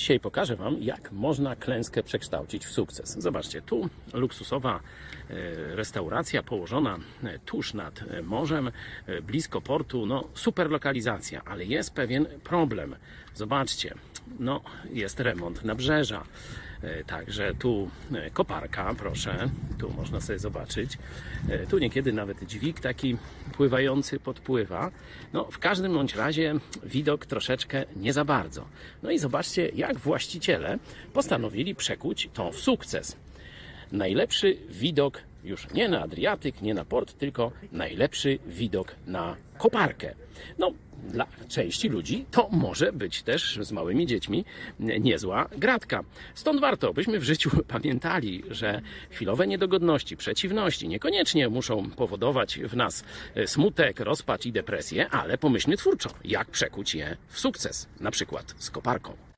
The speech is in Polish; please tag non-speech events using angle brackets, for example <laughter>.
Dzisiaj pokażę Wam, jak można klęskę przekształcić w sukces. Zobaczcie, tu luksusowa e, restauracja położona e, tuż nad e, morzem, blisko portu. No, super lokalizacja, ale jest pewien problem. Zobaczcie, no, jest remont nabrzeża. E, Także tu e, koparka, proszę, tu można sobie zobaczyć. E, Tu niekiedy nawet dźwig taki pływający podpływa. No, w każdym bądź razie widok troszeczkę nie za bardzo. No i zobaczcie, jak właściciele postanowili przekuć to w sukces. Najlepszy widok już nie na Adriatyk, nie na port, tylko najlepszy widok na koparkę. No, dla części ludzi to może być też z małymi dziećmi niezła gratka. Stąd warto, byśmy w życiu <laughs> pamiętali, że chwilowe niedogodności, przeciwności niekoniecznie muszą powodować w nas smutek, rozpacz i depresję, ale pomyślmy twórczo, jak przekuć je w sukces, na przykład z koparką.